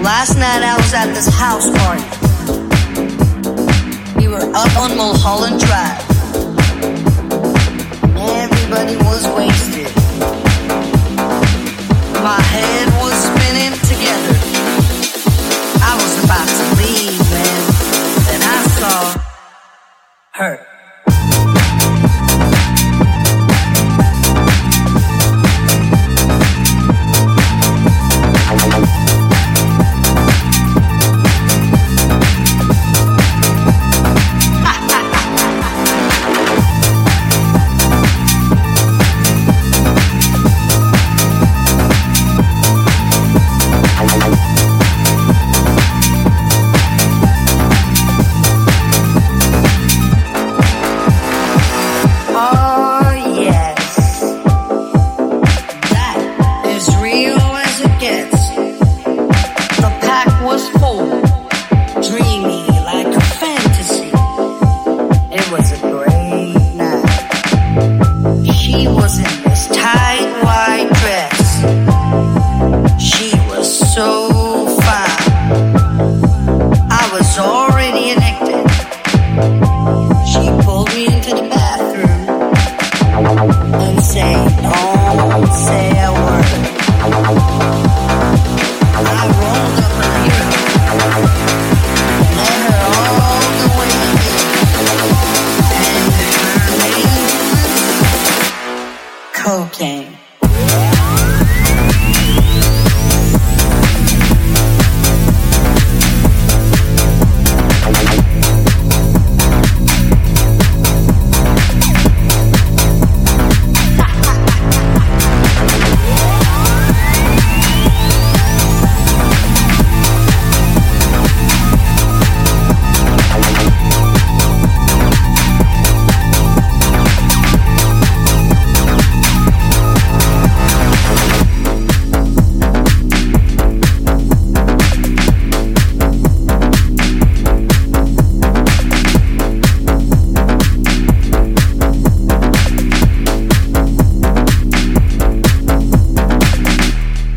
Last night I was at this house party. We were up on Mulholland Drive. Everybody was wasted. My head was spinning together. I was about to leave, man. Then I saw her. Was full, cocaine.